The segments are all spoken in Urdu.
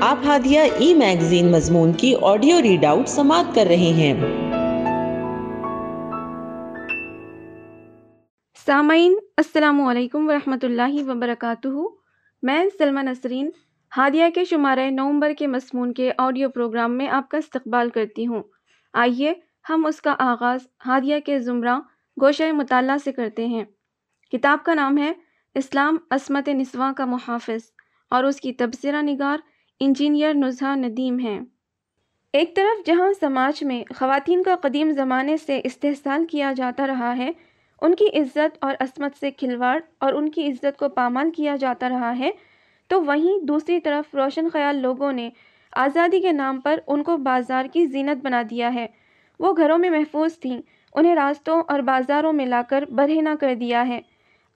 آپ ہادیہ ای میگزین مضمون کی آڈیو ریڈ آؤٹ سماعت کر رہے ہیں۔ سامعین، السلام علیکم ورحمۃ اللہ وبرکاتہ۔ میں سلمہ نسرین، ہادیہ کے شمارہ نومبر کے مضمون کے آڈیو پروگرام میں آپ کا استقبال کرتی ہوں۔ آئیے ہم اس کا آغاز ہادیہ کے زمرہ گوشہ مطالعہ سے کرتے ہیں۔ کتاب کا نام ہے اسلام عصمت نسواں کا محافظ اور اس کی تبصرہ نگار انجینئر نزہہ ندیم ہیں۔ ایک طرف جہاں سماج میں خواتین کا قدیم زمانے سے استحصال کیا جاتا رہا ہے، ان کی عزت اور عصمت سے کھلواڑ اور ان کی عزت کو پامال کیا جاتا رہا ہے، تو وہیں دوسری طرف روشن خیال لوگوں نے آزادی کے نام پر ان کو بازار کی زینت بنا دیا ہے۔ وہ گھروں میں محفوظ تھیں، انہیں راستوں اور بازاروں میں لا کر برہنہ کر دیا ہے۔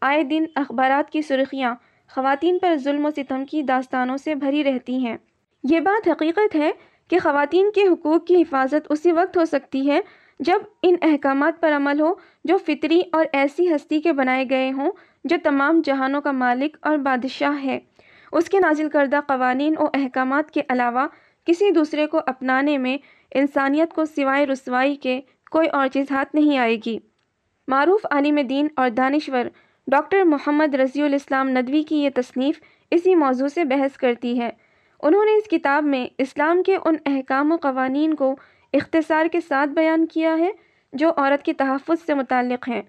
آئے دن اخبارات کی سرخیاں خواتین پر ظلم و ستم کی داستانوں سے بھری رہتی ہیں۔ یہ بات حقیقت ہے کہ خواتین کے حقوق کی حفاظت اسی وقت ہو سکتی ہے جب ان احکامات پر عمل ہو جو فطری اور ایسی ہستی کے بنائے گئے ہوں جو تمام جہانوں کا مالک اور بادشاہ ہے۔ اس کے نازل کردہ قوانین و احکامات کے علاوہ کسی دوسرے کو اپنانے میں انسانیت کو سوائے رسوائی کے کوئی اور چیز ہاتھ نہیں آئے گی۔ معروف عالم دین اور دانشور ڈاکٹر محمد رضی الاسلام ندوی کی یہ تصنیف اسی موضوع سے بحث کرتی ہے۔ انہوں نے اس کتاب میں اسلام کے ان احکام و قوانین کو اختصار کے ساتھ بیان کیا ہے جو عورت کے تحفظ سے متعلق ہیں۔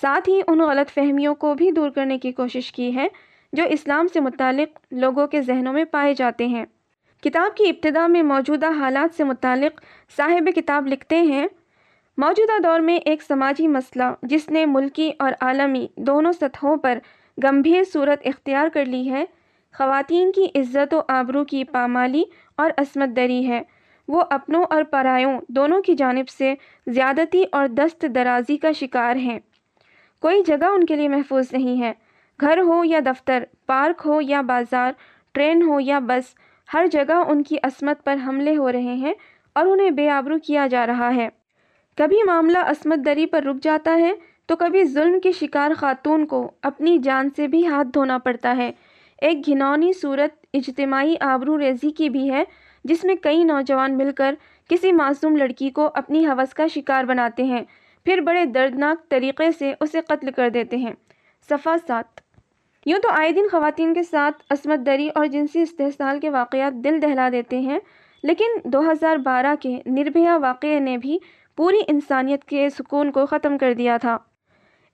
ساتھ ہی ان غلط فہمیوں کو بھی دور کرنے کی کوشش کی ہے جو اسلام سے متعلق لوگوں کے ذہنوں میں پائے جاتے ہیں۔ کتاب کی ابتدا میں موجودہ حالات سے متعلق صاحب کتاب لکھتے ہیں موجودہ دور میں ایک سماجی مسئلہ جس نے ملکی اور عالمی دونوں سطحوں پر گمبھیر صورت اختیار کر لی ہے، خواتین کی عزت و آبرو کی پامالی اور عصمت دری ہے۔ وہ اپنوں اور پرایوں دونوں کی جانب سے زیادتی اور دست درازی کا شکار ہیں۔ کوئی جگہ ان کے لیے محفوظ نہیں ہے۔ گھر ہو یا دفتر، پارک ہو یا بازار، ٹرین ہو یا بس، ہر جگہ ان کی عصمت پر حملے ہو رہے ہیں اور انہیں بے آبرو کیا جا رہا ہے۔ کبھی معاملہ عصمت دری پر رک جاتا ہے تو کبھی ظلم کی شکار خاتون کو اپنی جان سے بھی ہاتھ دھونا پڑتا ہے۔ ایک گھنونی صورت اجتماعی آبرو ریزی کی بھی ہے، جس میں کئی نوجوان مل کر کسی معصوم لڑکی کو اپنی حوث کا شکار بناتے ہیں، پھر بڑے دردناک طریقے سے اسے قتل کر دیتے ہیں۔ صفحہ سات۔ یوں تو آئے دن خواتین کے ساتھ عصمت دری اور جنسی استحصال کے واقعات دل دہلا دیتے ہیں، لیکن دو ہزار بارہ کے نربھیا واقعے نے بھی پوری انسانیت کے سکون کو ختم کر دیا تھا۔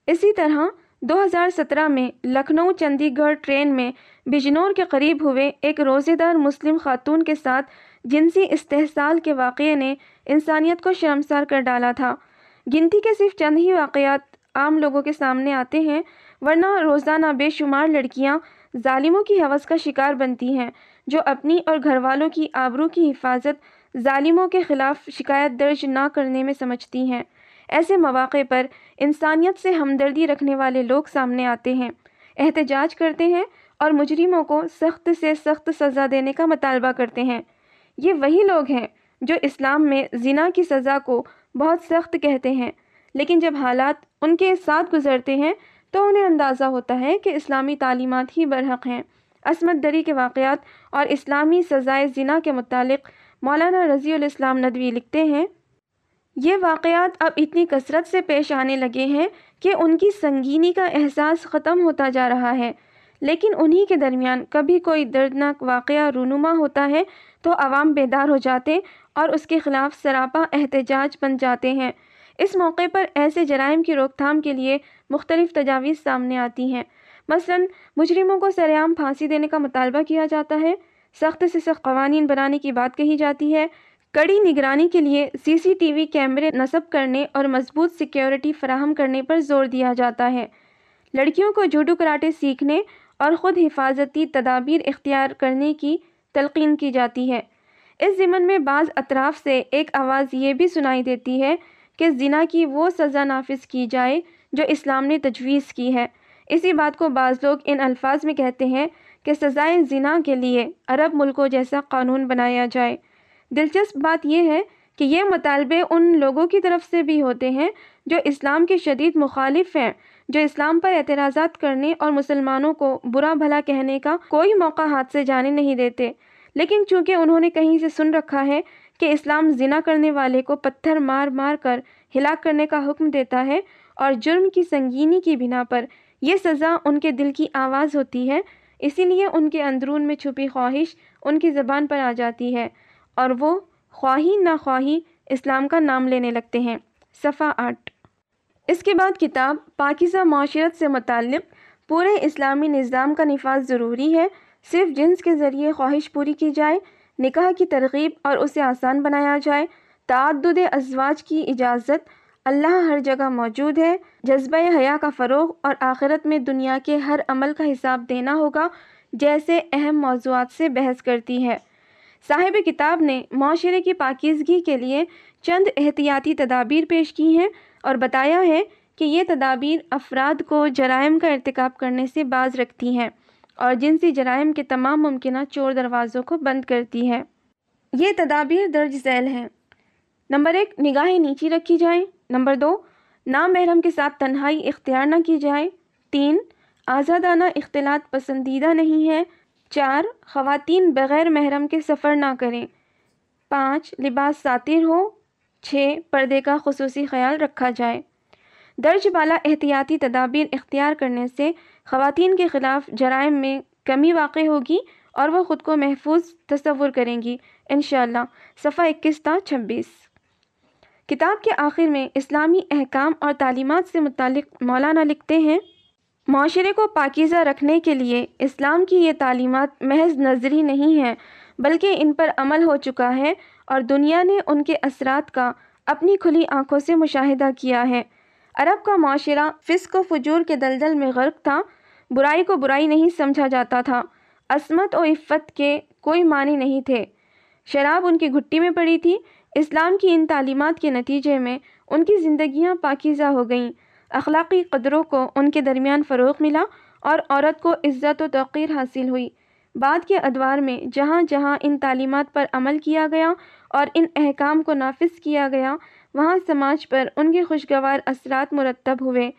اسی طرح دو ہزار سترہ میں لکھنؤ چندی گڑھ ٹرین میں بجنور کے قریب ہوئے ایک روزے دار مسلم خاتون کے ساتھ جنسی استحصال کے واقعے نے انسانیت کو شرمسار کر ڈالا تھا۔ گنتی کے صرف چند ہی واقعات عام لوگوں کے سامنے آتے ہیں، ورنہ روزانہ بے شمار لڑکیاں ظالموں کی حوث کا شکار بنتی ہیں، جو اپنی اور گھر والوں کی آبرو کی حفاظت ظالموں کے خلاف شکایت درج نہ کرنے میں سمجھتی ہیں۔ ایسے مواقع پر انسانیت سے ہمدردی رکھنے والے لوگ سامنے آتے ہیں۔ احتجاج کرتے ہیں اور مجرموں کو سخت سے سخت سزا دینے کا مطالبہ کرتے ہیں۔ یہ وہی لوگ ہیں جو اسلام میں زنا کی سزا کو بہت سخت کہتے ہیں، لیکن جب حالات ان کے ساتھ گزرتے ہیں تو انہیں اندازہ ہوتا ہے کہ اسلامی تعلیمات ہی برحق ہیں۔ عصمت دری کے واقعات اور اسلامی سزائے زنا کے متعلق مولانا رضی الاسلام ندوی لکھتے ہیں، یہ واقعات اب اتنی کثرت سے پیش آنے لگے ہیں کہ ان کی سنگینی کا احساس ختم ہوتا جا رہا ہے۔ لیکن انہی کے درمیان کبھی کوئی دردناک واقعہ رونما ہوتا ہے تو عوام بیدار ہو جاتے اور اس کے خلاف سراپا احتجاج بن جاتے ہیں۔ اس موقع پر ایسے جرائم کی روک تھام کے لیے مختلف تجاویز سامنے آتی ہیں۔ مثلا مجرموں کو سریعام پھانسی دینے کا مطالبہ کیا جاتا ہے۔ سخت سے سخت قوانین بنانے کی بات کہی جاتی ہے۔ کڑی نگرانی کے لیے سی سی ٹی وی کیمرے نصب کرنے اور مضبوط سیکیورٹی فراہم کرنے پر زور دیا جاتا ہے۔ لڑکیوں کو جوڈو کراٹے سیکھنے اور خود حفاظتی تدابیر اختیار کرنے کی تلقین کی جاتی ہے۔ اس ضمن میں بعض اطراف سے ایک آواز یہ بھی سنائی دیتی ہے کہ زنا کی وہ سزا نافذ کی جائے جو اسلام نے تجویز کی ہے۔ اسی بات کو بعض لوگ ان الفاظ میں کہتے ہیں کہ سزائے زنا کے لیے عرب ملکوں جیسا قانون بنایا جائے۔ دلچسپ بات یہ ہے کہ یہ مطالبے ان لوگوں کی طرف سے بھی ہوتے ہیں جو اسلام کے شدید مخالف ہیں، جو اسلام پر اعتراضات کرنے اور مسلمانوں کو برا بھلا کہنے کا کوئی موقع ہاتھ سے جانے نہیں دیتے۔ لیکن چونکہ انہوں نے کہیں سے سن رکھا ہے کہ اسلام زنا کرنے والے کو پتھر مار مار کر ہلاک کرنے کا حکم دیتا ہے اور جرم کی سنگینی کی بنا پر یہ سزا ان کے دل کی آواز ہوتی ہے اسی لیے ان کے اندرون میں چھپی خواہش ان کی زبان پر آ جاتی ہے اور وہ خواہی نہ خواہی اسلام کا نام لینے لگتے ہیں۔ صفحہ آٹھ۔ اس کے بعد کتاب پاکیزہ معاشرت سے متعلق پورے اسلامی نظام کا نفاذ ضروری ہے۔ صرف جنس کے ذریعے خواہش پوری کی جائے، نکاح کی ترغیب اور اسے آسان بنایا جائے، تعدد ازواج کی اجازت اللہ ہر جگہ موجود ہے۔ جذبہ حیا کا فروغ اور آخرت میں دنیا کے ہر عمل کا حساب دینا ہوگا، جیسے اہم موضوعات سے بحث کرتی ہے۔ صاحب کتاب نے معاشرے کی پاکیزگی کے لیے چند احتیاطی تدابیر پیش کی ہیں اور بتایا ہے کہ یہ تدابیر افراد کو جرائم کا ارتکاب کرنے سے باز رکھتی ہیں اور جنسی جرائم کے تمام ممکنہ چور دروازوں کو بند کرتی ہے یہ تدابیر درج ذیل ہیں۔ نمبر ایک، نگاہیں نیچی رکھی جائیں۔ نمبر دو، نام محرم کے ساتھ تنہائی اختیار نہ کی جائے۔ تین، آزادانہ اختلاط پسندیدہ نہیں ہے۔ چار، خواتین بغیر محرم کے سفر نہ کریں۔ پانچ، لباس ساتر ہو۔ چھ، پردے کا خصوصی خیال رکھا جائے۔ درج بالا احتیاطی تدابیر اختیار کرنے سے خواتین کے خلاف جرائم میں کمی واقع ہوگی اور وہ خود کو محفوظ تصور کریں گی۔ انشاءاللہ، صفحہ اکیس تا چھبیس۔ کتاب کے آخر میں اسلامی احکام اور تعلیمات سے متعلق مولانا لکھتے ہیں، معاشرے کو پاکیزہ رکھنے کے لیے اسلام کی یہ تعلیمات محض نظری نہیں ہیں، بلکہ ان پر عمل ہو چکا ہے اور دنیا نے ان کے اثرات کا اپنی کھلی آنکھوں سے مشاہدہ کیا ہے۔ عرب کا معاشرہ فسق و فجور کے دلدل میں غرق تھا، برائی کو برائی نہیں سمجھا جاتا تھا، عصمت و عفت کے کوئی معنی نہیں تھے۔ شراب ان کی گھٹی میں پڑی تھی اسلام کی ان تعلیمات کے نتیجے میں ان کی زندگیاں پاکیزہ ہو گئیں۔ اخلاقی قدروں کو ان کے درمیان فروغ ملا اور عورت کو عزت و توقیر حاصل ہوئی۔ بعد کے ادوار میں جہاں جہاں ان تعلیمات پر عمل کیا گیا اور ان احکام کو نافذ کیا گیا، وہاں سماج پر ان کے خوشگوار اثرات مرتب ہوئے۔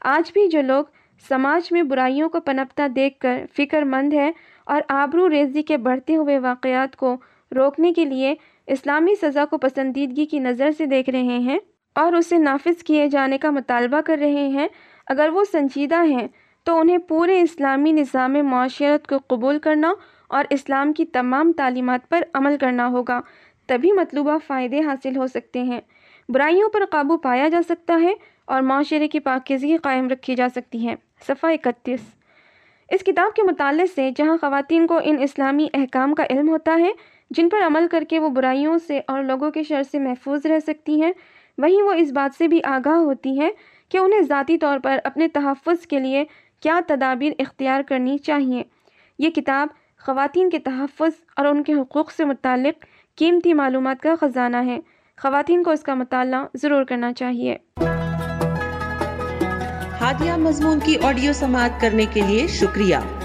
آج بھی جو لوگ سماج میں برائیوں کو پنپتا دیکھ کر فکر مند ہے اور آبرو ریزی کے بڑھتے ہوئے واقعات کو روکنے کے لیے اسلامی سزا کو پسندیدگی کی نظر سے دیکھ رہے ہیں اور اسے نافذ کیے جانے کا مطالبہ کر رہے ہیں، اگر وہ سنجیدہ ہیں تو انہیں پورے اسلامی نظام معاشرت کو قبول کرنا اور اسلام کی تمام تعلیمات پر عمل کرنا ہوگا، تبھی مطلوبہ فائدے حاصل ہو سکتے ہیں۔ برائیوں پر قابو پایا جا سکتا ہے اور معاشرے کی پاکیزگی قائم رکھی جا سکتی ہے۔ صفحہ اکتیس۔ اس کتاب کے مطالعے سے جہاں خواتین کو ان اسلامی احکام کا علم ہوتا ہے جن پر عمل کر کے وہ برائیوں سے اور لوگوں کے شر سے محفوظ رہ سکتی ہیں، وہیں وہ اس بات سے بھی آگاہ ہوتی ہے کہ انہیں ذاتی طور پر اپنے تحفظ کے لیے کیا تدابیر اختیار کرنی چاہیے۔ یہ کتاب خواتین کے تحفظ اور ان کے حقوق سے متعلق قیمتی معلومات کا خزانہ ہے۔ خواتین کو اس کا مطالعہ ضرور کرنا چاہیے۔ ہادیہ مضمون کی آڈیو سماعت کرنے کے لیے شکریہ۔